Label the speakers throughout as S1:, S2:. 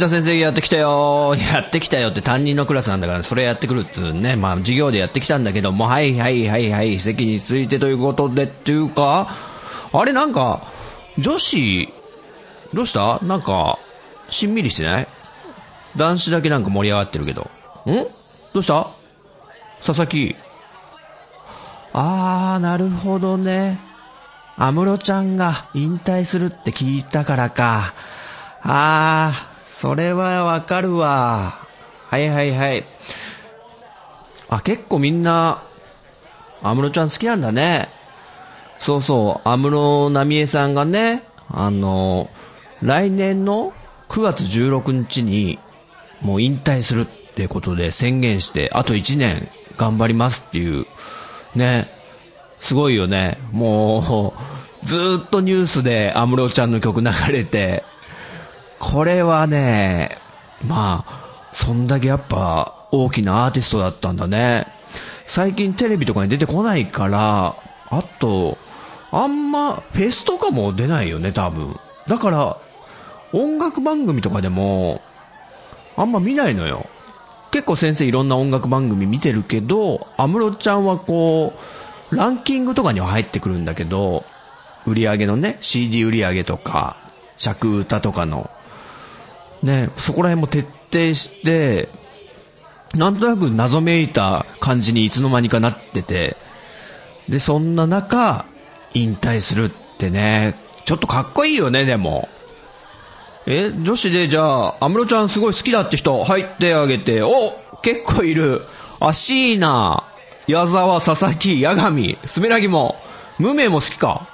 S1: ね陣太先生やってきたよやってきたよって担任のクラスなんだから、それやってくるっつうね。まあ、授業でやってきたんだけども、はいはいはいはい、席についてということでっていうか、あれなんか、女子、どうした？なんか、しんみりしてない？男子だけなんか盛り上がってるけど。ん？どうした？佐々木。あー、なるほどね。安室ちゃんが引退するって聞いたからか。あー、それはわかるわ。はいはいはい。あ、結構みんな、安室ちゃん好きなんだね。そうそう、安室奈美恵さんがね、あの、来年の9月16日に、もう引退するってことで宣言して、あと1年頑張りますっていう、ね、すごいよね。もう、ずっとニュースで安室ちゃんの曲流れて、これはね、まあ、そんだけやっぱ大きなアーティストだったんだね。最近テレビとかに出てこないから、あと、あんまフェスとかも出ないよね、多分。だから、音楽番組とかでも、あんま見ないのよ。結構先生いろんな音楽番組見てるけど、安室ちゃんはこう、ランキングとかには入ってくるんだけど、売り上げのね、CD 売り上げとか、尺歌とかの、ね、そこら辺も徹底して、なんとなく謎めいた感じにいつの間にかなってて、で、そんな中、引退するってね、ちょっとかっこいいよね、でも。え、女子でじゃあ、安室ちゃんすごい好きだって人、入ってあげて、お結構いる。あ、椎名、矢沢、佐々木、八神、スメラギも、無名も好きか。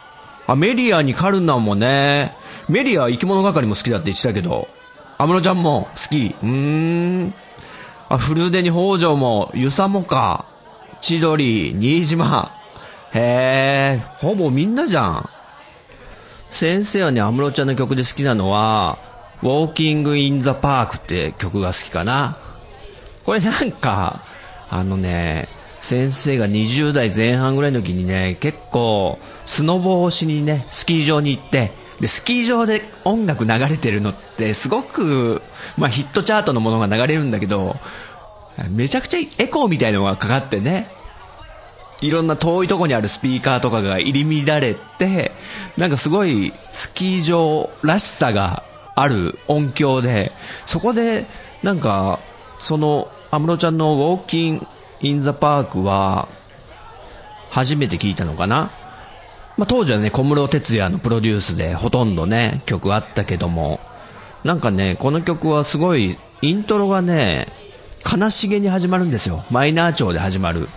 S1: あ、メリアにカルナもね、メリア生き物係も好きだって言ってたけど、安室ちゃんも好き。うーん。あ、フルデに北条も、ユサモか、千鳥、新島。へえ、ほぼみんなじゃん。先生はね、安室ちゃんの曲で好きなのは、ウォーキング・イン・ザ・パークって曲が好きかな。これなんか、あのね、先生が20代前半ぐらいの時にね、結構、スノボをしにね、スキー場に行って、で、スキー場で音楽流れてるのって、すごく、まあヒットチャートのものが流れるんだけど、めちゃくちゃエコーみたいなのがかかってね、いろんな遠いとこにあるスピーカーとかが入り乱れて、なんかすごいスキー場らしさがある音響で、そこで、なんか、その、安室ちゃんのウォーキン・イン・ザ・パークは、初めて聞いたのかな。まあ、当時はね、小室哲也のプロデュースでほとんどね、曲あったけども、なんかね、この曲はすごい、イントロがね、悲しげに始まるんですよ。マイナー調で始まる。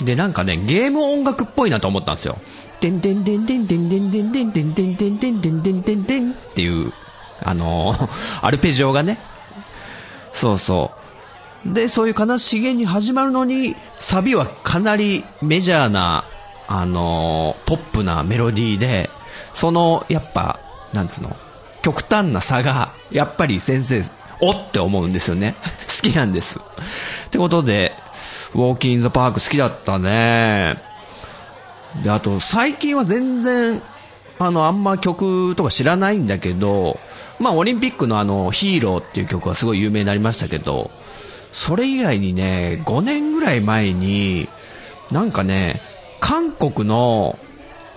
S1: で、なんかね、ゲーム音楽っぽいなと思ったんですよ。てんてんてんてんてんてんてんてんてんてんてんてんてんてんてんてんっていう、あの、アルペジオがね。そうそう。で、そういう悲しげに始まるのに、サビはかなりメジャーな、あの、ポップなメロディーで、その、やっぱ、なんつうの、極端な差が、やっぱり先生、おって思うんですよね。好きなんです。ってことで、ウォーキン・ザ・パーク好きだったね。で、あと、最近は全然、あの、あんま曲とか知らないんだけど、まあ、オリンピックのあの、ヒーローっていう曲はすごい有名になりましたけど、それ以外にね、5年ぐらい前に、なんかね、韓国の、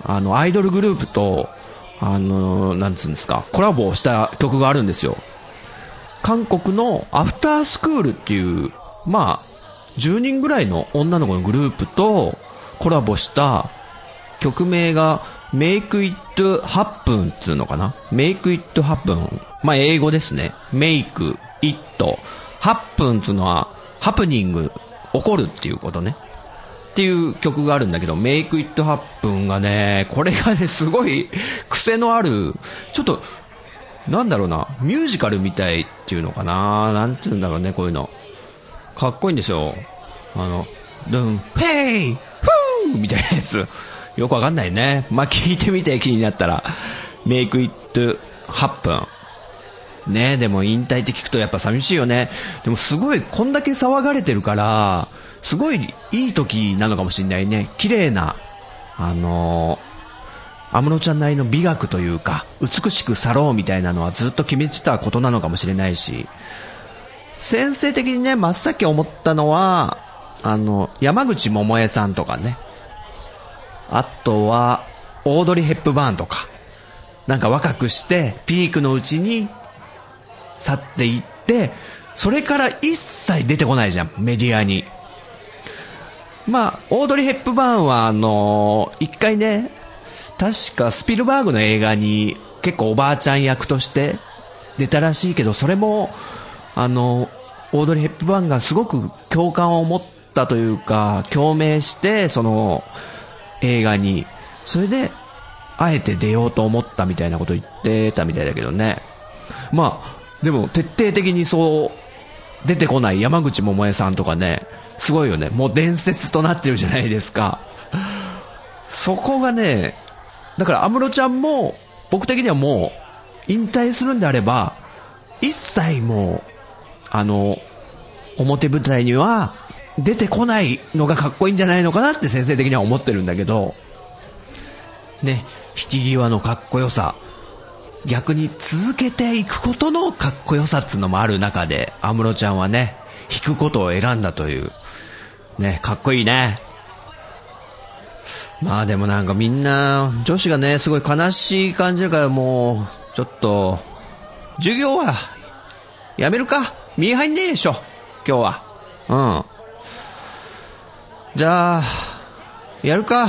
S1: あの、アイドルグループと、あの、なんつうんですか、コラボをした曲があるんですよ。韓国のアフタースクールっていう、まあ、10人ぐらいの女の子のグループとコラボした曲名が make it happen っていうのかな？Make it happen。まあ、英語ですね。make it happen っていうのは、ハプニング、起こるっていうことね。っていう曲があるんだけど、Make It Happen がね、これがね、すごい癖のある、ちょっと、なんだろうな、ミュージカルみたいっていうのかななんて言うんだろうね、こういうの。かっこいいんですよ。あの、ドン、ヘイフーみたいなやつ。よくわかんないね。まあ、聞いてみて気になったら、Make It Happen。ねでも引退って聞くとやっぱ寂しいよね。でもすごい、こんだけ騒がれてるから、すごいいい時なのかもしれないね。綺麗な、あの安室ちゃんなりの美学というか、美しく去ろうみたいなのはずっと決めてたことなのかもしれないし、先生的にね、真っ先思ったのは、あの、山口百恵さんとかね、あとは、オードリー・ヘップバーンとか、なんか若くして、ピークのうちに、去っていって、それから一切出てこないじゃん、メディアに。まあ、オードリー・ヘップバーンは、あのー、一回ね、確かスピルバーグの映画に結構おばあちゃん役として出たらしいけど、それも、あの、オードリー・ヘップバーンがすごく共感を持ったというか、共鳴して、その、映画に、それで、あえて出ようと思ったみたいなこと言ってたみたいだけどね。まあ、でも徹底的にそう、出てこない山口百恵さんとかね、すごいよね。もう伝説となってるじゃないですか。そこがね、だから安室ちゃんも、僕的にはもう、引退するんであれば、一切もう、あの、表舞台には出てこないのがかっこいいんじゃないのかなって先生的には思ってるんだけど、ね、引き際のかっこよさ、逆に続けていくことのかっこよさっていうのもある中で、安室ちゃんはね、弾くことを選んだという、ね、かっこいいね。まあでもなんかみんな、女子がね、すごい悲しい感じだからもう、ちょっと、授業は、やめるか見え入んねえでしょ今日は。うん。じゃあ、やるか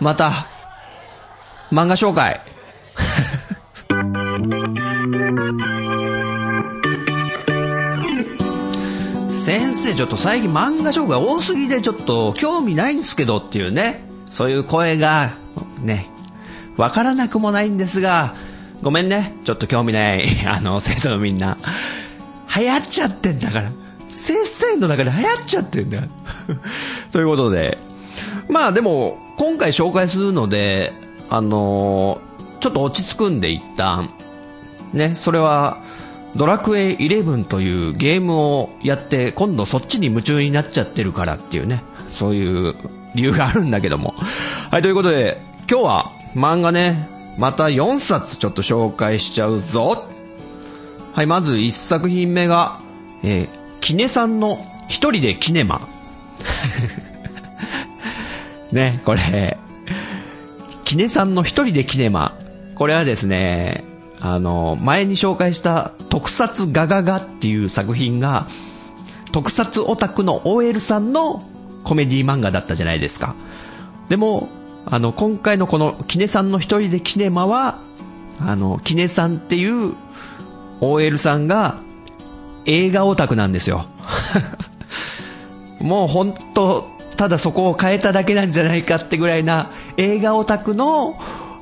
S1: また、漫画紹介。先生ちょっと最近漫画紹介多すぎでちょっと興味ないんですけどっていうね、そういう声がね、わからなくもないんですが、ごめんね、ちょっと興味ない、あの、生徒のみんな。流行っちゃってんだから。先生の中で流行っちゃってんだよ。ということで、まあでも、今回紹介するので、あのー、ちょっと落ち着くんで一旦、ね、それは、ドラクエ11というゲームをやって今度そっちに夢中になっちゃってるからっていうね、そういう理由があるんだけども。はい、ということで、今日は漫画ね、また4冊ちょっと紹介しちゃうぞ。はい、まず1作品目が、えー、キネさんの一人でキネマ。ね、これ、キネさんの一人でキネマ。これはですね、あの、前に紹介した特撮ガガガっていう作品が、特撮オタクの OL さんのコメディ漫画だったじゃないですか。でも、あの、今回のこのキネさんの一人でキネマは、あの、キネさんっていう OL さんが映画オタクなんですよ。もう本当ただそこを変えただけなんじゃないかってぐらいな映画オタクの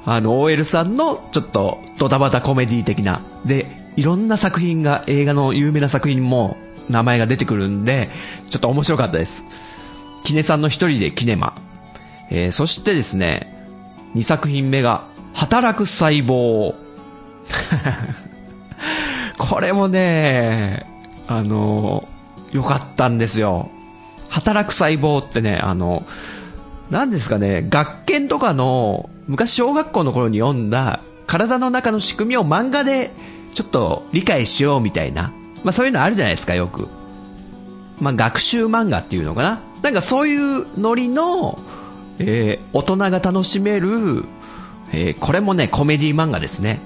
S1: あの、OL さんのちょっとドタバタコメディ的な、で、いろんな作品が、映画の有名な作品も名前が出てくるんで、ちょっと面白かったです。キネさんの一人でキネマ。えー、そしてですね、2作品目が、働く細胞。これもね、あの、良かったんですよ。働く細胞ってね、あの、何ですかね、学研とかの昔小学校の頃に読んだ体の中の仕組みを漫画でちょっと理解しようみたいな、まあそういうのあるじゃないですか、よく。まあ学習漫画っていうのかな。なんかそういうノリの、えー、大人が楽しめる、えー、これもね、コメディ漫画ですね。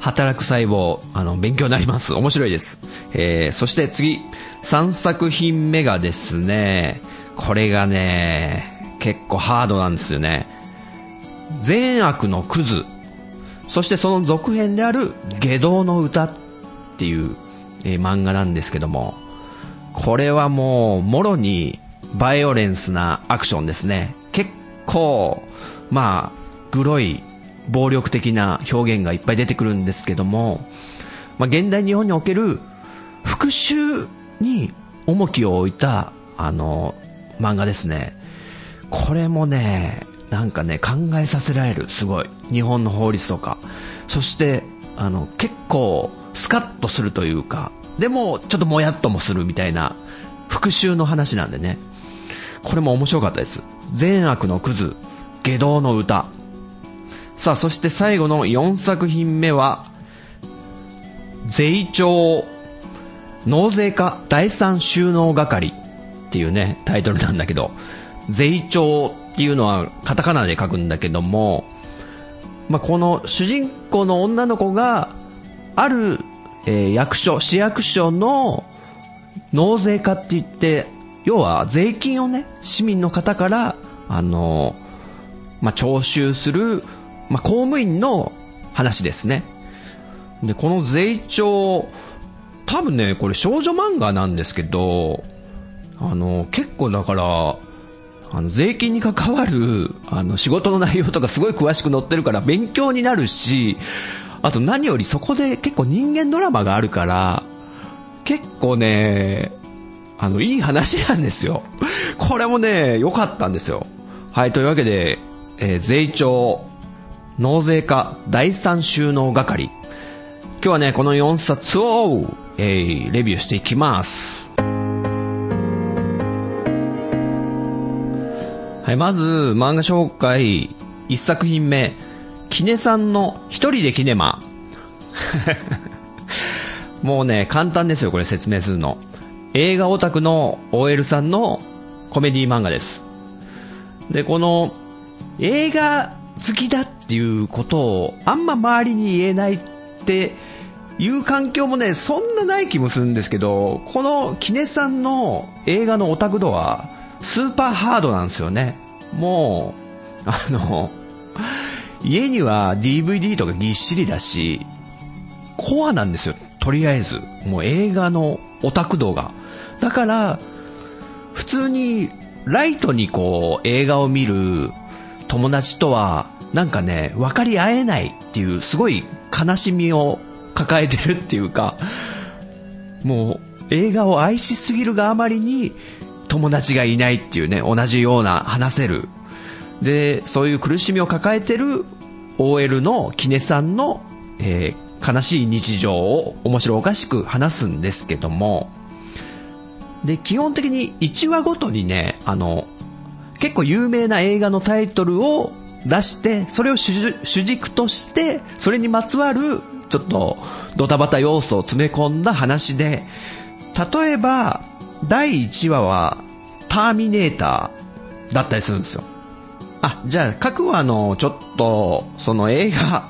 S1: 働く細胞、あの、勉強になります。面白いです。えー、そして次、3作品目がですね、これがね、結構ハードなんですよね。善悪のクズ、そしてその続編である下道の歌っていう、えー、漫画なんですけども、これはもう、もろにバイオレンスなアクションですね。結構、まあ、グロい、暴力的な表現がいっぱい出てくるんですけども、まあ、現代日本における復讐に重きを置いた、あの、漫画ですね。これもね、なんかね、考えさせられる、すごい。日本の法律とか。そして、あの、結構、スカッとするというか、でも、ちょっともやっともするみたいな、復讐の話なんでね。これも面白かったです。善悪のクズ、下道の歌。さあ、そして最後の4作品目は、税調、納税課第三収納係っていうね、タイトルなんだけど、税調っていうのはカタカナで書くんだけども、まあ、この主人公の女の子が、ある、えー、役所、市役所の納税課って言って、要は税金をね、市民の方から、あの、まあ、徴収する、まあ、公務員の話ですね。で、この税調、多分ね、これ少女漫画なんですけど、あの、結構だから、あの、税金に関わる、あの、仕事の内容とかすごい詳しく載ってるから勉強になるし、あと何よりそこで結構人間ドラマがあるから、結構ね、あの、いい話なんですよ。これもね、良かったんですよ。はい、というわけで、えー、税調、納税課、第三収納係。今日はね、この4冊を、えー、レビューしていきます。はい、まず、漫画紹介、1作品目、キネさんの一人でキネマ。もうね、簡単ですよ、これ説明するの。映画オタクの OL さんのコメディ漫画です。で、この映画好きだっていうことをあんま周りに言えないっていう環境もね、そんなない気もするんですけど、このキネさんの映画のオタク度はスーパーハードなんですよね。もう、あの、家には DVD とかぎっしりだし、コアなんですよ。とりあえず。もう映画のオタク度が。だから、普通にライトにこう映画を見る友達とはなんかね、分かり合えないっていうすごい悲しみを抱えてるっていうか、もう映画を愛しすぎるがあまりに友達がいないっていうね、同じような話せる。で、そういう苦しみを抱えてる OL のキネさんの、えー、悲しい日常を面白おかしく話すんですけども、で、基本的に1話ごとにね、あの、結構有名な映画のタイトルを出して、それを主軸として、それにまつわる、ちょっと、ドタバタ要素を詰め込んだ話で、例えば、第1話は、ターミネーターだったりするんですよ。あ、じゃあ、各話の、ちょっと、その映画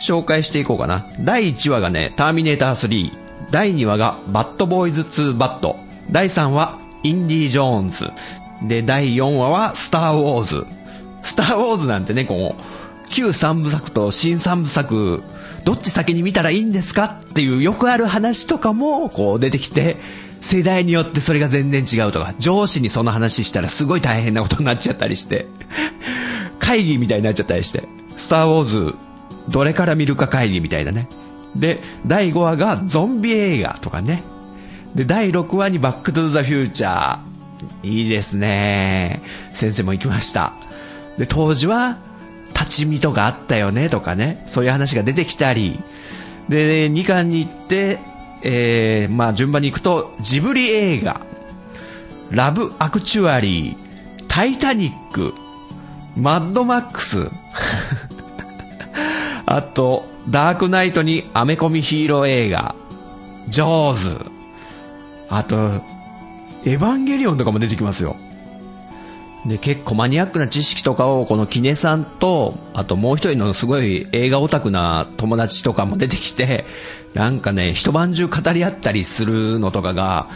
S1: 紹介していこうかな。第1話がね、ターミネーター3。第2話が、バッドボーイズ2バッド。第3話、インディ・ジョーンズ。で、第4話は、スター・ウォーズ。スター・ウォーズなんてね、こう、旧三部作と新三部作、どっち先に見たらいいんですかっていうよくある話とかも、こう出てきて、世代によってそれが全然違うとか、上司にその話したらすごい大変なことになっちゃったりして、会議みたいになっちゃったりして、スター・ウォーズ、どれから見るか会議みたいなね。で、第5話がゾンビ映画とかね。で、第6話にバックトゥザフューチャー。いいですね。先生も行きました。で、当時は、立ち見とかあったよねとかね。そういう話が出てきたり。で、2巻に行って、えー、まあ順番に行くと、ジブリ映画、ラブ・アクチュアリー、タイタニック、マッドマックス、あと、ダークナイトにアメコミヒーロー映画、ジョーズ、あと、エヴァンゲリオンとかも出てきますよ。で、結構マニアックな知識とかをこのキネさんと、あともう一人のすごい映画オタクな友達とかも出てきて、なんかね、一晩中語り合ったりするのとかが、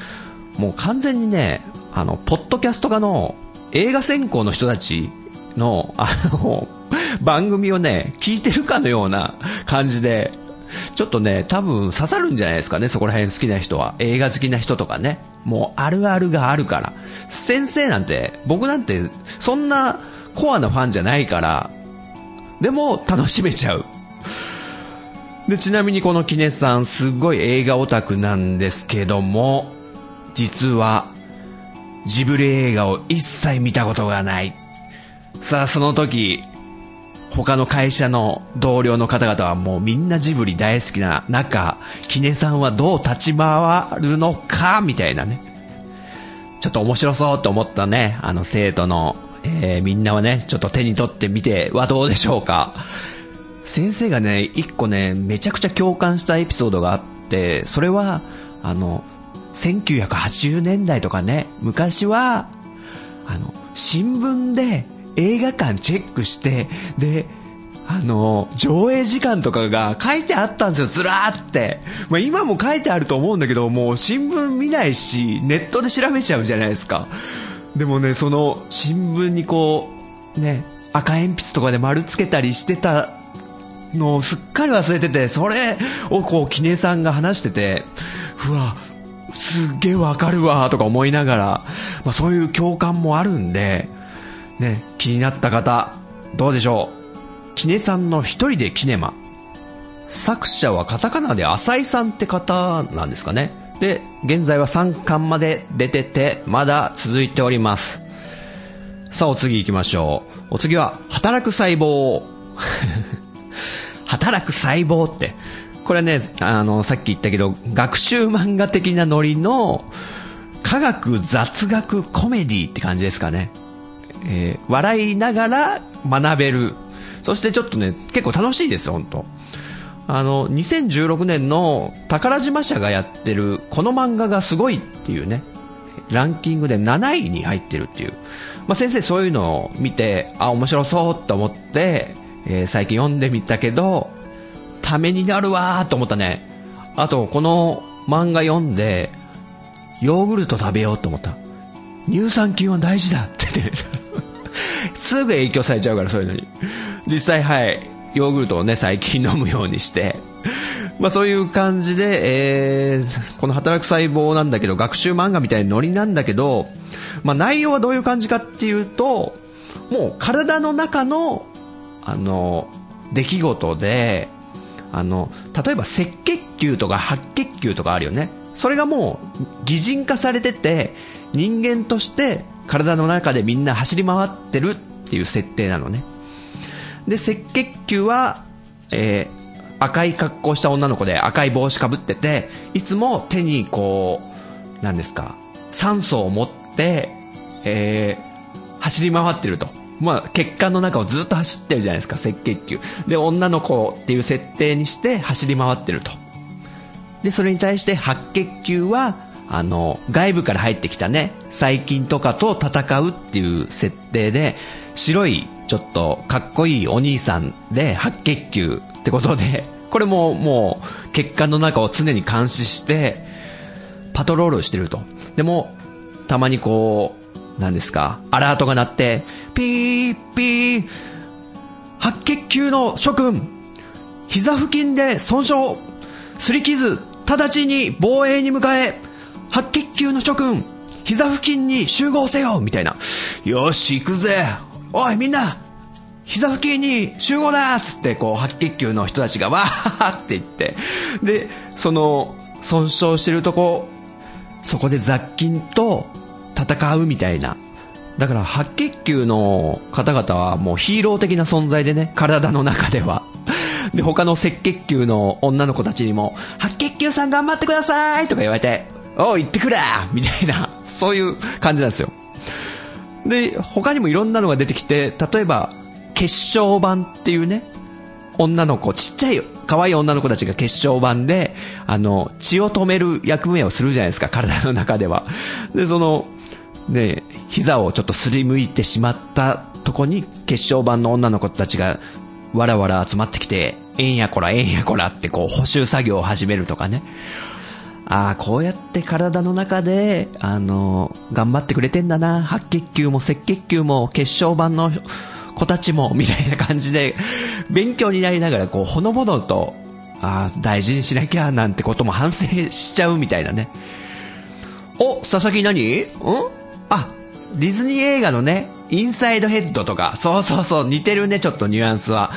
S1: もう完全にね、あの、ポッドキャスト家の映画専攻の人たちの、あの、番組をね、聞いてるかのような感じで、ちょっとね、多分刺さるんじゃないですかね、そこら辺好きな人は。映画好きな人とかね。もうあるあるがあるから。先生なんて、僕なんて、そんなコアなファンじゃないから、でも楽しめちゃう。で、ちなみにこのキネさん、すごい映画オタクなんですけども、実は、ジブリ映画を一切見たことがない。さあ、その時、他の会社の同僚の方々はもうみんなジブリ大好きな中、キネさんはどう立ち回るのか、みたいなね。ちょっと面白そうと思ったね、あの生徒の、えー、みんなはね、ちょっと手に取ってみてはどうでしょうか。先生がね、一個ね、めちゃくちゃ共感したエピソードがあって、それは、あの、1980年代とかね、昔は、あの、新聞で映画館チェックして、で、あの、上映時間とかが書いてあったんですよ、ずらーって。まあ、今も書いてあると思うんだけど、もう新聞見ないし、ネットで調べちゃうじゃないですか。でもね、その新聞にこう、ね、赤鉛筆とかで丸つけたりしてたのをすっかり忘れてて、それをこう、キネさんが話してて、うわ、すっげえわかるわ、とか思いながら、まあそういう共感もあるんで、ね、気になった方、どうでしょう？キネさんの一人でキネマ。作者はカタカナで浅井さんって方なんですかね？で、現在は3巻まで出てて、まだ続いております。さあ、お次行きましょう。お次は、働く細胞。働く細胞って。これね、あの、さっき言ったけど、学習漫画的なノリの、科学雑学コメディって感じですかね。えー、笑いながら学べる。そしてちょっとね、結構楽しいですよ、本当あの、2016年の宝島社がやってる、この漫画がすごいっていうね、ランキングで7位に入ってるっていう。まあ、先生そういうのを見て、あ、面白そうと思って、えー、最近読んでみたけど、ためになるわーと思ったね。あと、この漫画読んで、ヨーグルト食べようと思った。乳酸菌は大事だ。すぐ影響されちゃうから、そういうのに。実際、はい、ヨーグルトをね、最近飲むようにして、まあそういう感じで、えー、この働く細胞なんだけど、学習漫画みたいなノリなんだけど、まあ内容はどういう感じかっていうと、もう体の中の、あの、出来事で、あの、例えば赤血球とか白血球とかあるよね。それがもう擬人化されてて、人間として体の中でみんな走り回ってるっていう設定なのね。で、赤血球は、えー、赤い格好した女の子で赤い帽子かぶってて、いつも手にこう、何ですか、酸素を持って、えー、走り回ってると。まあ、血管の中をずっと走ってるじゃないですか、赤血球。で、女の子っていう設定にして走り回ってると。で、それに対して白血球は、あの、外部から入ってきたね、細菌とかと戦うっていう設定で、白い、ちょっとかっこいいお兄さんで白血球ってことで、これももう血管の中を常に監視して、パトロールしてると。でも、たまにこう、何ですか、アラートが鳴って、ピー、ピー、白血球の諸君、膝付近で損傷、擦り傷、直ちに防衛に向かえ、白血球の諸君、膝付近に集合せよみたいな。よし、行くぜおい、みんな膝付近に集合だつって、こう、白血球の人たちがわーって言って、で、その、損傷してるとこ、そこで雑菌と戦うみたいな。だから白血球の方々はもうヒーロー的な存在でね、体の中では。で、他の赤血球の女の子たちにも、白血球さん頑張ってくださいとか言われて、おう、行ってくれみたいな、そういう感じなんですよ。で、他にもいろんなのが出てきて、例えば、血小板っていうね、女の子、ちっちゃい可愛い女の子たちが血小板で、あの、血を止める役目をするじゃないですか、体の中では。で、その、ね、膝をちょっとすりむいてしまったとこに血小板の女の子たちがわらわら集まってきて、えんやこらえんやこらってこう補修作業を始めるとかね。ああ、こうやって体の中で、あの、頑張ってくれてんだな。白血球も赤血球も血小板の子たちも、みたいな感じで、勉強になりながら、こう、ほのぼのと、ああ、大事にしなきゃ、なんてことも反省しちゃうみたいなね。お、佐々木何？ん？あ、ディズニー映画のね、インサイドヘッドとか、そうそうそう、似てるね、ちょっとニュアンスは。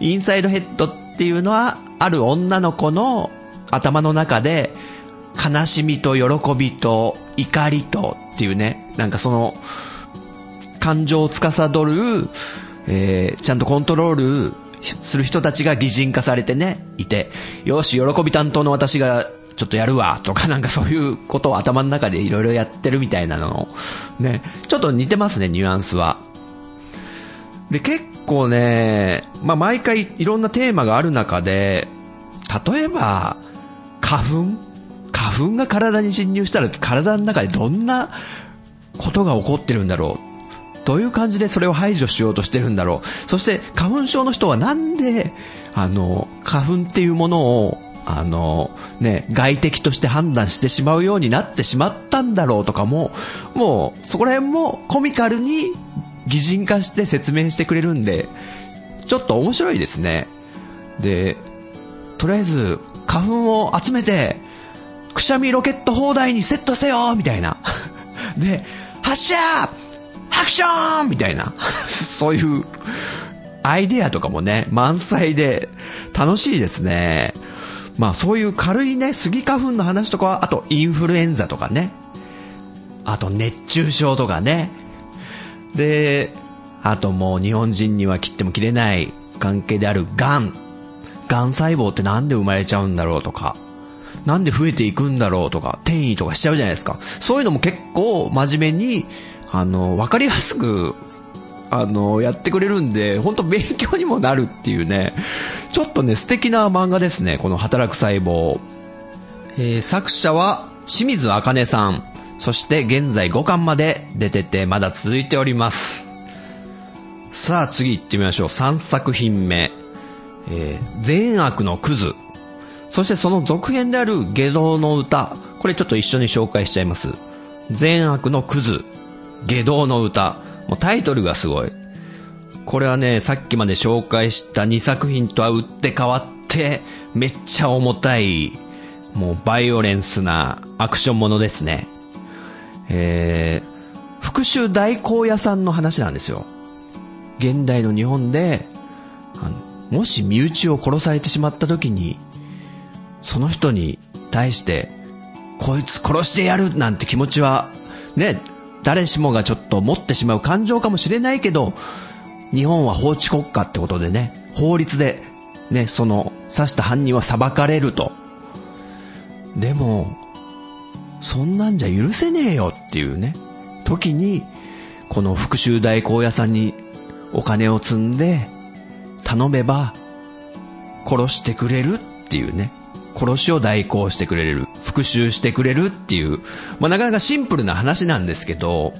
S1: インサイドヘッドっていうのは、ある女の子の頭の中で、悲しみと喜びと怒りとっていうね、なんかその、感情を司る、えー、ちゃんとコントロールする人たちが擬人化されてね、いて、よし、喜び担当の私がちょっとやるわ、とか なんかそういうことを頭の中でいろいろやってるみたいなのね、ちょっと似てますね、ニュアンスは。で、結構ね、まあ、毎回いろんなテーマがある中で、例えば、花粉花粉が体に侵入したら体の中でどんなことが起こってるんだろうどういう感じでそれを排除しようとしてるんだろう。そして花粉症の人はなんであの花粉っていうものをあのね外敵として判断してしまうようになってしまったんだろうとかももうそこら辺もコミカルに擬人化して説明してくれるんでちょっと面白いですね。でとりあえず花粉を集めてくしゃみロケット砲台にセットせよみたいな で発射アクションみたいな、そういうアイデアとかもね、満載で楽しいですね。まあそういう軽いね、スギ花粉の話とか、あとインフルエンザとかね。あと熱中症とかね。で、あともう日本人には切っても切れない関係である癌。癌細胞ってなんで生まれちゃうんだろうとか。なんで増えていくんだろうとか、転移とかしちゃうじゃないですか。そういうのも結構真面目にあの、わかりやすく、あの、やってくれるんで、本当勉強にもなるっていうね、ちょっとね、素敵な漫画ですね、この働く細胞。えー、作者は清水茜さん。そして現在5巻まで出てて、まだ続いております。さあ次行ってみましょう。3作品目。えー、善悪のクズ。そしてその続編である下道の歌。これちょっと一緒に紹介しちゃいます。善悪のクズ。下道の歌。もうタイトルがすごい。これはね、さっきまで紹介した2作品とは打って変わって、めっちゃ重たい、もうバイオレンスなアクションものですね。えー、復讐代行屋さんの話なんですよ。現代の日本で、もし身内を殺されてしまった時に、その人に対して、こいつ殺してやるなんて気持ちは、ね、誰しもがちょっと持ってしまう感情かもしれないけど、日本は法治国家ってことでね、法律で、ね、その、刺した犯人は裁かれると。でも、そんなんじゃ許せねえよっていうね、時に、この復讐代行屋さんにお金を積んで、頼めば、殺してくれるっていうね。殺しを代行してくれる、復讐してくれるっていう、まあ、なかなかシンプルな話なんですけど、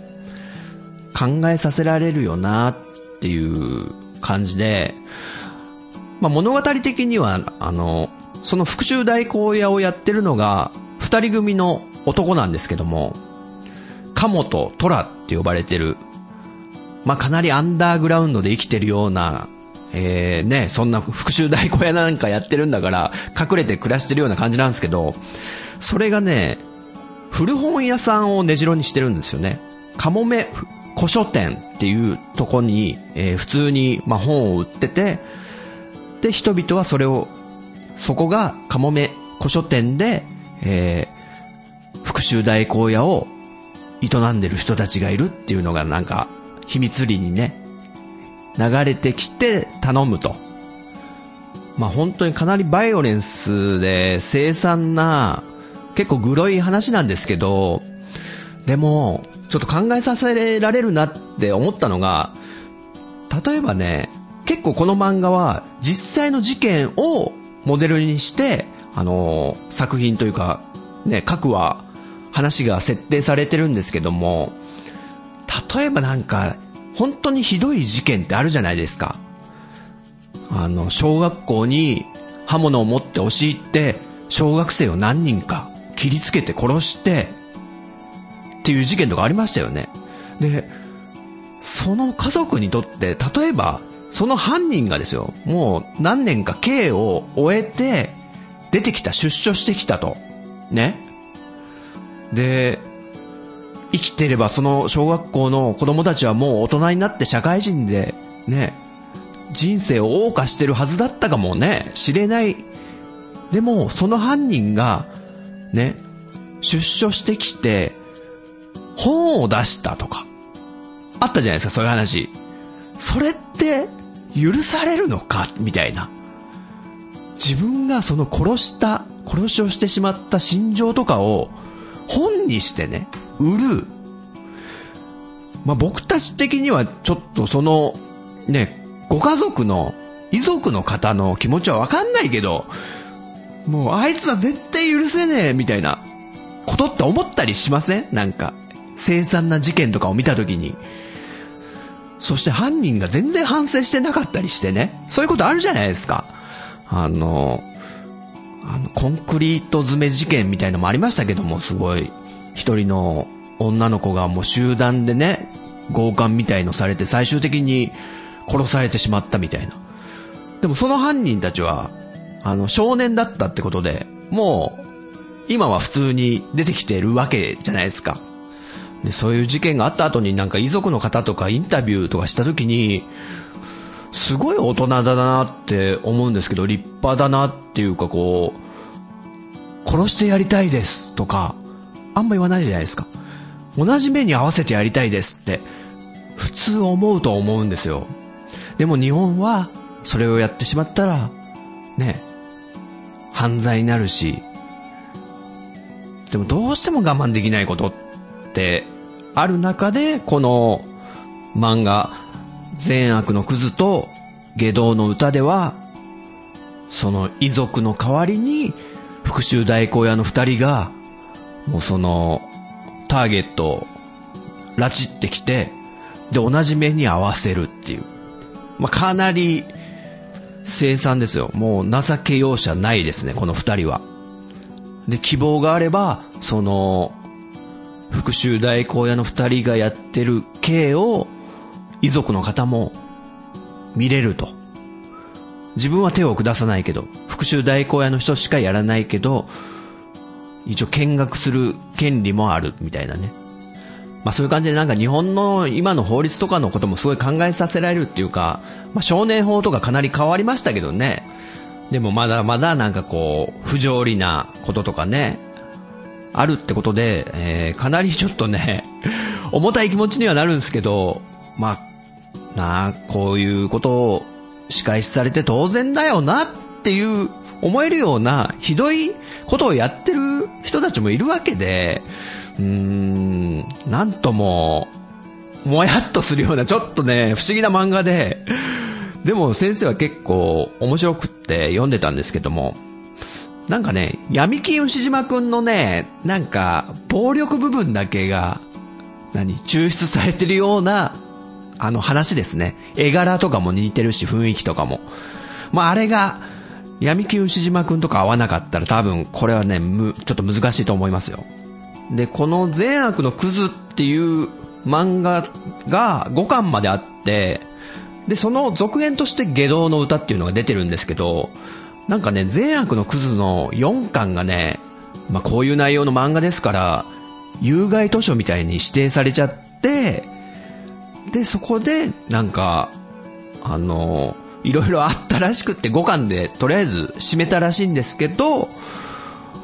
S1: 考えさせられるよなっていう感じで、まあ、物語的には、あの、その復讐代行屋をやってるのが、二人組の男なんですけども、鴨と虎って呼ばれてる、まあ、かなりアンダーグラウンドで生きてるようなえー、ね、そんな復讐代行屋なんかやってるんだから、隠れて暮らしてるような感じなんですけど、それがね、古本屋さんを根城にしてるんですよね。かもめ古書店っていうとこに、えー、普通に、まあ、本を売ってて、で、人々はそれを、そこがかもめ古書店で、えー、復讐代行屋を営んでる人たちがいるっていうのがなんか、秘密裏にね、流れてきて頼むと。まあ本当にかなりバイオレンスで凄惨な、結構グロい話なんですけど、でも、ちょっと考えさせられるなって思ったのが、例えばね、結構この漫画は実際の事件をモデルにして、あの作品というか、ね、各話、話が設定されてるんですけども、例えばなんか、本当にひどい事件ってあるじゃないですか。あの、小学校に刃物を持って押し入って、小学生を何人か切りつけて殺して、っていう事件とかありましたよね。で、その家族にとって、例えば、その犯人がですよ、もう何年か刑を終えて、出てきた、出所してきたと。ね。で、生きてればその小学校の子供たちはもう大人になって社会人で、ね、人生を謳歌してるはずだったかもね、知れない。でも、その犯人が、ね、出所してきて、本を出したとか、あったじゃないですか、そういう話。それって、許されるのか？みたいな。自分がその殺した、殺しをしてしまった心情とかを本にしてね、売る。まあ、僕たち的にはちょっとその、ね、ご家族の、遺族の方の気持ちはわかんないけど、もうあいつは絶対許せねえみたいなことって思ったりしません？なんか、凄惨な事件とかを見たときに。そして犯人が全然反省してなかったりしてね。そういうことあるじゃないですか。あの、あの、コンクリート詰め事件みたいのもありましたけども、すごい、一人の女の子がもう集団でね、強姦みたいのされて最終的に殺されてしまったみたいな。でもその犯人たちは、あの、少年だったってことで、もう、今は普通に出てきてるわけじゃないですか。で、そういう事件があった後になんか遺族の方とかインタビューとかした時に、すごい大人だなって思うんですけど、立派だなっていうかこう、殺してやりたいですとか、あんま言わないじゃないですか。同じ目に合わせてやりたいですって、普通思うと思うんですよ。でも日本は、それをやってしまったら、ね、犯罪になるし、でもどうしても我慢できないことってある中で、この漫画、善悪のクズと下道の歌では、その遺族の代わりに、復讐代行屋の二人が、もうその、ターゲットを拉致ってきて、で、同じ目に合わせるっていう。まあ、かなり、凄惨ですよ。もう情け容赦ないですね、この二人は。で、希望があれば、その、復讐代行屋の二人がやってる刑を、遺族の方も見れると。自分は手を下さないけど、復讐代行屋の人しかやらないけど、一応見学する権利もあるみたいなね。まあそういう感じでなんか日本の今の法律とかのこともすごい考えさせられるっていうか、まあ少年法とかかなり変わりましたけどね。でもまだまだなんかこう、不条理なこととかね、あるってことで、えー、かなりちょっとね、重たい気持ちにはなるんですけど、まあ、なあ、こういうことを仕返しされて当然だよなっていう思えるようなひどいことをやってる人たちもいるわけで、うーん、なんとも、もやっとするようなちょっとね、不思議な漫画で、でも先生は結構面白くって読んでたんですけども、なんかね、闇金牛島くんのね、なんか、暴力部分だけが、何、抽出されてるような、あの話ですね。絵柄とかも似てるし、雰囲気とかも。まあ、あれが、闇金牛島くんとか合わなかったら多分、これはね、む、ちょっと難しいと思いますよ。で、この善悪のクズっていう漫画が5巻まであって、で、その続編として下道の歌っていうのが出てるんですけど、なんかね、善悪のクズの4巻がね、まあ、こういう内容の漫画ですから、有害図書みたいに指定されちゃって、で、そこで、なんか、あの、いろいろあったらしくって5巻でとりあえず締めたらしいんですけど、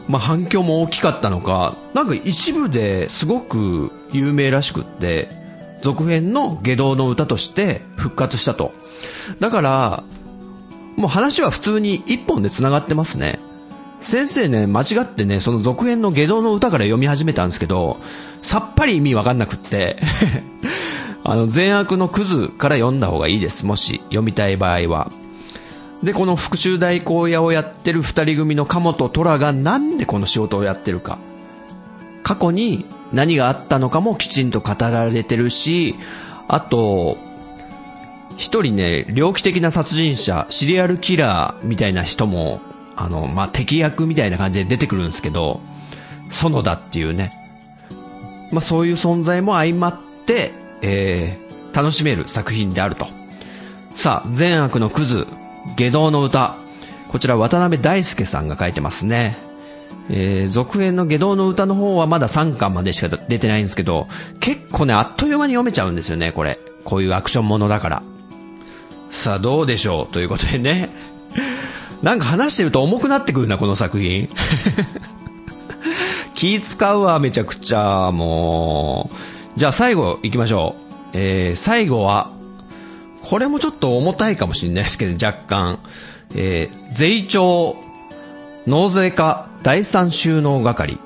S1: まあ、反響も大きかったのか、なんか一部ですごく有名らしくって、続編の下道の歌として復活したと。だから、もう話は普通に一本で繋がってますね。先生ね、間違ってね、その続編の下道の歌から読み始めたんですけど、さっぱり意味わかんなくってあの、善悪のクズから読んだ方がいいです。もし読みたい場合は。で、この復讐代行屋をやってる二人組の鴨と虎がなんでこの仕事をやってるか。過去に何があったのかもきちんと語られてるし、あと、一人ね、猟奇的な殺人者、シリアルキラーみたいな人も、あの、まあ、敵役みたいな感じで出てくるんですけど、園田っていうね、まあ、そういう存在も相まって、えー、楽しめる作品であると。さあ、善悪のクズ、下道の歌。こちら渡辺大輔さんが書いてますね。えー、続編の下道の歌の方はまだ3巻までしか出てないんですけど、結構ね、あっという間に読めちゃうんですよね、これ。こういうアクションものだから。さあ、どうでしょうということでね。なんか話してると重くなってくるな、この作品。気使うわ、めちゃくちゃ、もう。じゃあ最後行きましょう。えー、最後は、これもちょっと重たいかもしれないですけど、若干。えー、税調、納税課第三収納係。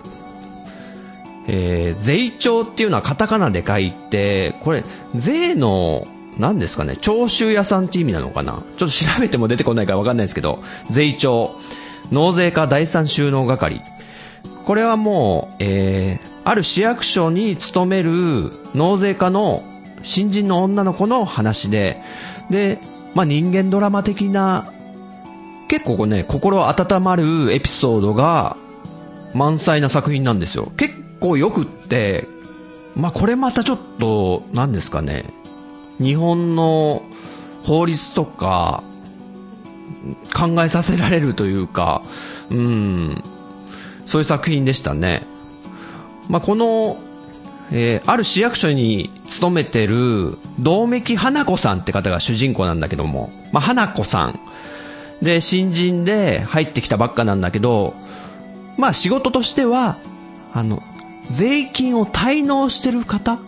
S1: えー、税調っていうのはカタカナで書いて、これ、税の、何ですかね、徴収屋さんって意味なのかな？ちょっと調べても出てこないからわかんないですけど、税調、納税課第三収納係。これはもう、えー、ある市役所に勤める納税課の新人の女の子の話で、で、まあ、人間ドラマ的な、結構ね、心温まるエピソードが満載な作品なんですよ。結構よくって、まあ、これまたちょっと、何ですかね、日本の法律とか、考えさせられるというか、うん、そういう作品でしたね。まあ、この、えー、ある市役所に勤めてる、道明花子さんって方が主人公なんだけども、まあ、花子さん。で、新人で入ってきたばっかなんだけど、まあ仕事としては、あの、税金を滞納してる方。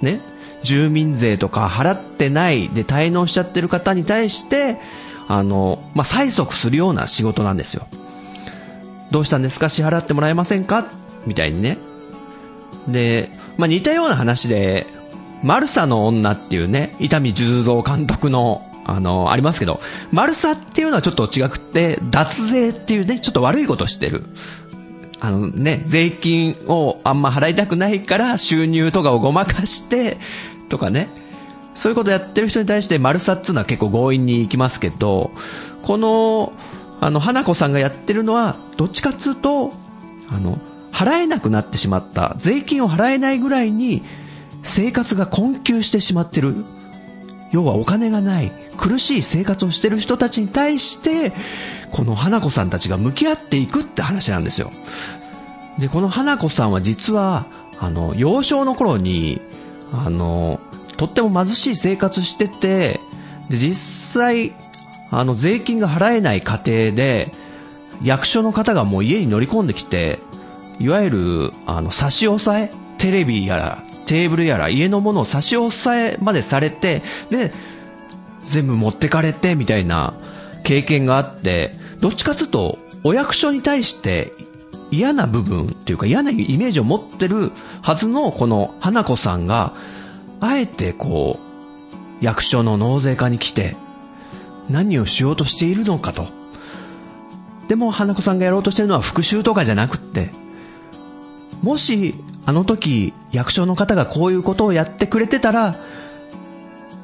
S1: ね。住民税とか払ってない。で滞納しちゃってる方に対して、あの、まあ、催促するような仕事なんですよ。どうしたんですか？支払ってもらえませんか？みたいにね。で、まあ、似たような話で、マルサの女っていうね、伊丹十三監督の、あの、ありますけど、マルサっていうのはちょっと違くて、脱税っていうね、ちょっと悪いことしてる。あのね、税金をあんま払いたくないから収入とかをごまかして、とかね。そういうことやってる人に対してマルサっていうのは結構強引に行きますけど、この、あの、花子さんがやってるのは、どっちかっつうと、あの、払えなくなってしまった、税金を払えないぐらいに、生活が困窮してしまってる。要はお金がない、苦しい生活をしてる人たちに対して、この花子さんたちが向き合っていくって話なんですよ。で、この花子さんは実は、あの、幼少の頃に、あの、とっても貧しい生活してて、で、実際、あの、税金が払えない家庭で、役所の方がもう家に乗り込んできて、いわゆる、あの、差し押さえ？テレビやら、テーブルやら、家のものを差し押さえまでされて、で、全部持ってかれて、みたいな経験があって、どっちかというと、お役所に対して嫌な部分っていうか嫌なイメージを持ってるはずのこの花子さんが、あえてこう、役所の納税課に来て、何をしようとしているのかと。でも、花子さんがやろうとしてるのは復讐とかじゃなくって、もし、あの時、役所の方がこういうことをやってくれてたら、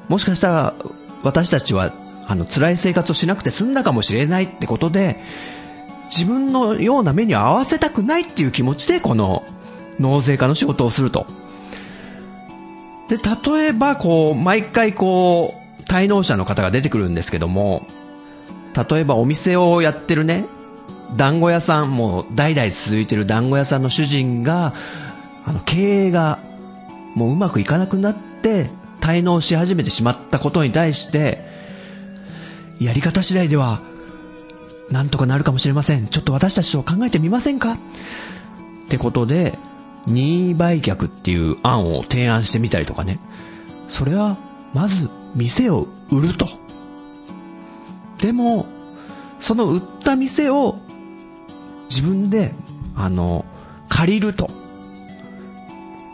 S1: もしかしたら、私たちは、あの、辛い生活をしなくて済んだかもしれないってことで、自分のような目に合わせたくないっていう気持ちで、この、納税課の仕事をすると。で、例えば、こう、毎回こう、滞納者の方が出てくるんですけども、例えばお店をやってるね、団子屋さん、もう代々続いてる団子屋さんの主人が、あの、経営がもううまくいかなくなって、滞納し始めてしまったことに対して、やり方次第では、なんとかなるかもしれません。ちょっと私たちと考えてみませんか？ってことで、任意売却っていう案を提案してみたりとかね。それは、まず、店を売ると。でも、その売った店を自分で、あの、借りると。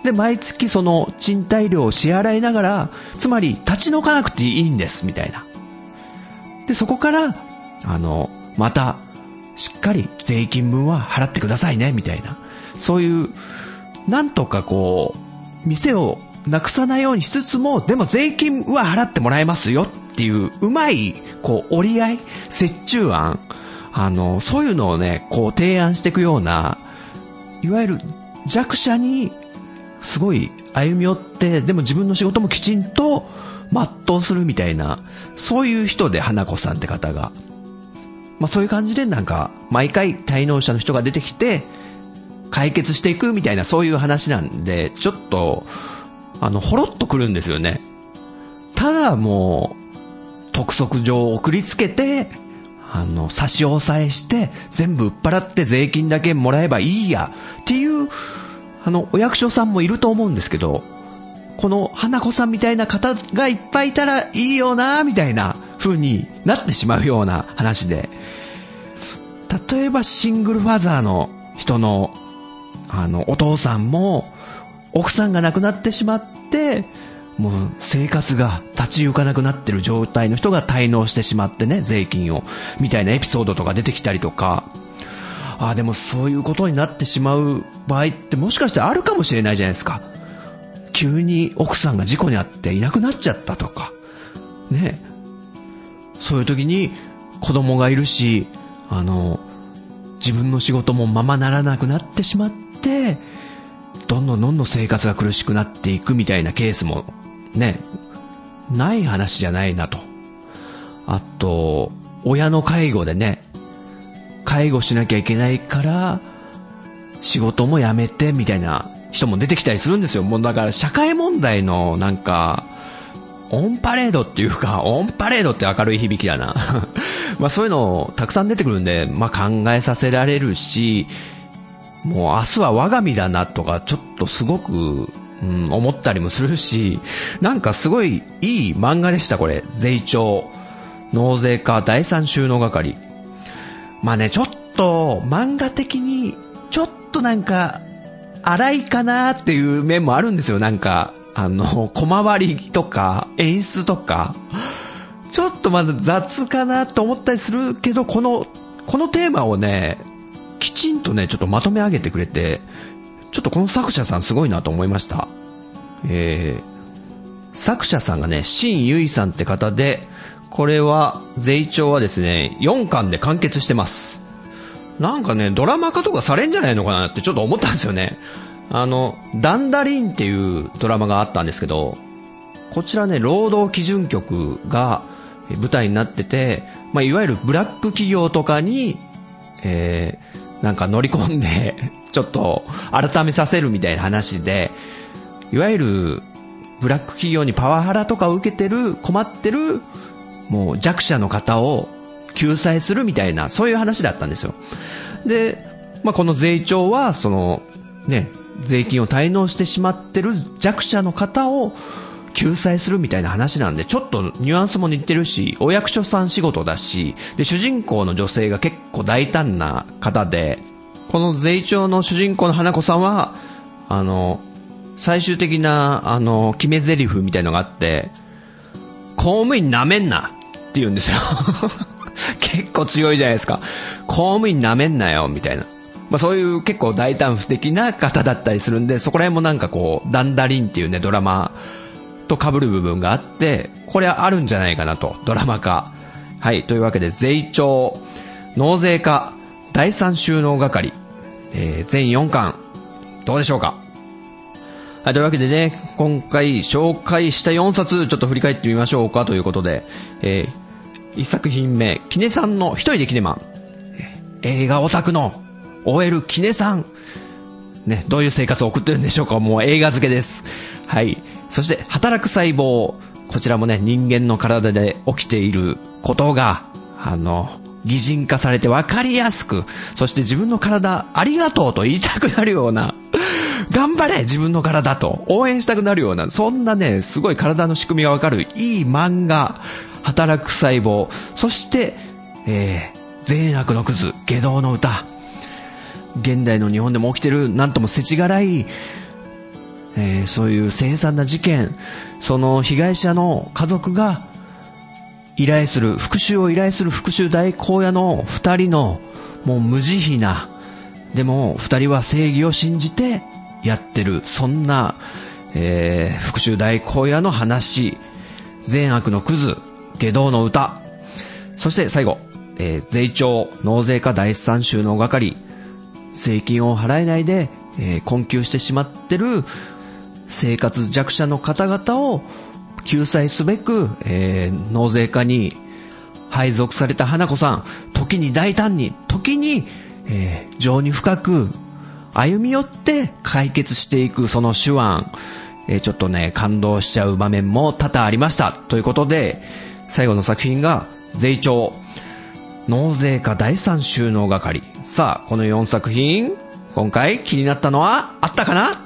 S1: で、毎月その賃貸料を支払いながら、つまり立ち退かなくていいんです、みたいな。で、そこから、あの、また、しっかり税金分は払ってくださいね、みたいな。そういう、なんとかこう、店をなくさないようにしつつも、でも税金は払ってもらえますよっていう、うまい、こう、折り合い、折衷案、あの、そういうのをね、こう提案していくような、いわゆる弱者にすごい歩み寄って、でも自分の仕事もきちんと全うするみたいな、そういう人で花子さんって方が。まあそういう感じでなんか、毎回滞納者の人が出てきて、解決していくみたいなそういう話なんで、ちょっと、あの、ほろっとくるんですよね。ただもう、督促状を送りつけて、あの、差し押さえして、全部売っ払って税金だけもらえばいいや、っていう、あの、お役所さんもいると思うんですけど、この花子さんみたいな方がいっぱいいたらいいよな、みたいな風になってしまうような話で、例えばシングルファザーの人の、あの、お父さんも、奥さんが亡くなってしまって、もう生活が立ち行かなくなってる状態の人が滞納してしまってね、税金を、みたいなエピソードとか出てきたりとか、ああ、でもそういうことになってしまう場合ってもしかしてあるかもしれないじゃないですか。急に奥さんが事故に遭っていなくなっちゃったとか、ね。そういう時に子供がいるし、あの、自分の仕事もままならなくなってしまって、どんどんどんどん生活が苦しくなっていくみたいなケースもね、ない話じゃないなと。あと、親の介護でね、介護しなきゃいけないから、仕事も辞めてみたいな人も出てきたりするんですよ。もうだから社会問題のなんか、オンパレードっていうか、オンパレードって明るい響きだな。まあそういうのたくさん出てくるんで、まあ考えさせられるし、もう明日は我が身だなとか、ちょっとすごく、うん、思ったりもするし、なんかすごいいい漫画でした、これ。税調。納税課第三収納係。まあね、ちょっと漫画的に、ちょっとなんか、荒いかなっていう面もあるんですよ。なんか、あの、小回りとか、演出とか、ちょっとまだ雑かなと思ったりするけど、この、このテーマをね、きちんとね、ちょっとまとめ上げてくれて、ちょっとこの作者さんすごいなと思いました。えー、作者さんがね、新ゆいさんって方で、これは、税調はですね、4巻で完結してます。なんかね、ドラマ化とかされんじゃないのかなってちょっと思ったんですよね。あの、ダンダリンっていうドラマがあったんですけど、こちらね、労働基準局が舞台になってて、まあ、いわゆるブラック企業とかに、えー、なんか乗り込んで ちょっと改めさせるみたいな話で、いわゆるブラック企業にパワハラとかを受けてる、困ってる、もう弱者の方を救済するみたいな、そういう話だったんですよ。で、まあ、この税調は、その、ね、税金を滞納してしまってる弱者の方を救済するみたいな話なんで、ちょっとニュアンスも似てるし、お役所さん仕事だし、で、主人公の女性が結構大胆な方で、この税調の主人公の花子さんは、あの、最終的な、あの、決め台詞みたいのがあって、公務員なめんなって言うんですよ 結構強いじゃないですか。公務員なめんなよ、みたいな。まあそういう結構大胆不敵な方だったりするんで、そこら辺もなんかこう、ダンダリンっていうね、ドラマと被る部分があって、これはあるんじゃないかなと、ドラマ化。はい、というわけで、税調、納税課、第三収納係、えー、全4巻、どうでしょうかはい、というわけでね、今回紹介した4冊、ちょっと振り返ってみましょうかということで、えー、1作品目、キネさんの一人でキネマン。映画オタクの OL キネさん。ね、どういう生活を送ってるんでしょうかもう映画付けです。はい。そして、働く細胞。こちらもね、人間の体で起きていることが、あの、擬人化されて分かりやすく、そして自分の体、ありがとうと言いたくなるような、頑張れ自分の体と応援したくなるような、そんなね、すごい体の仕組みがわかるいい漫画、働く細胞、そして、えー、善悪のクズ、下道の歌。現代の日本でも起きてる、なんとも世知辛い、えー、そういう凄惨な事件、その被害者の家族が依頼する、復讐を依頼する復讐代行屋の二人の、もう無慈悲な、でも二人は正義を信じてやってる、そんな、えー、復讐代行屋の話、善悪のクズ、下道の歌、そして最後、えー、税調、納税課第三収納係、税金を払えないで、えー、困窮してしまってる生活弱者の方々を救済すべく、えー、納税課に配属された花子さん、時に大胆に、時に、えー、情に深く歩み寄って解決していくその手腕、えー、ちょっとね、感動しちゃう場面も多々ありました。ということで、最後の作品が、税調、納税課第三収納係。さあ、この4作品、今回気になったのはあったかな？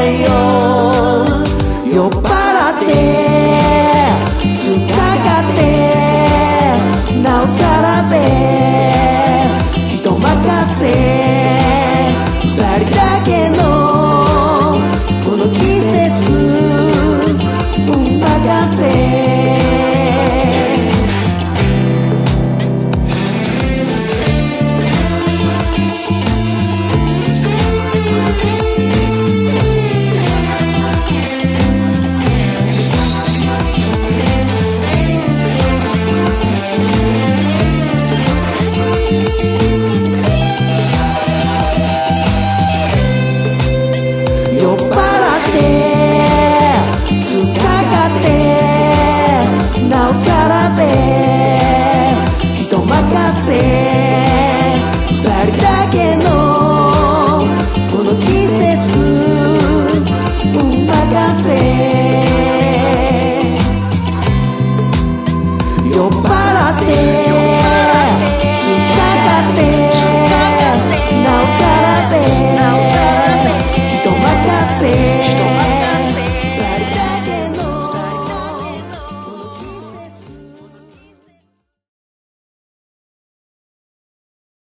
S1: さよなら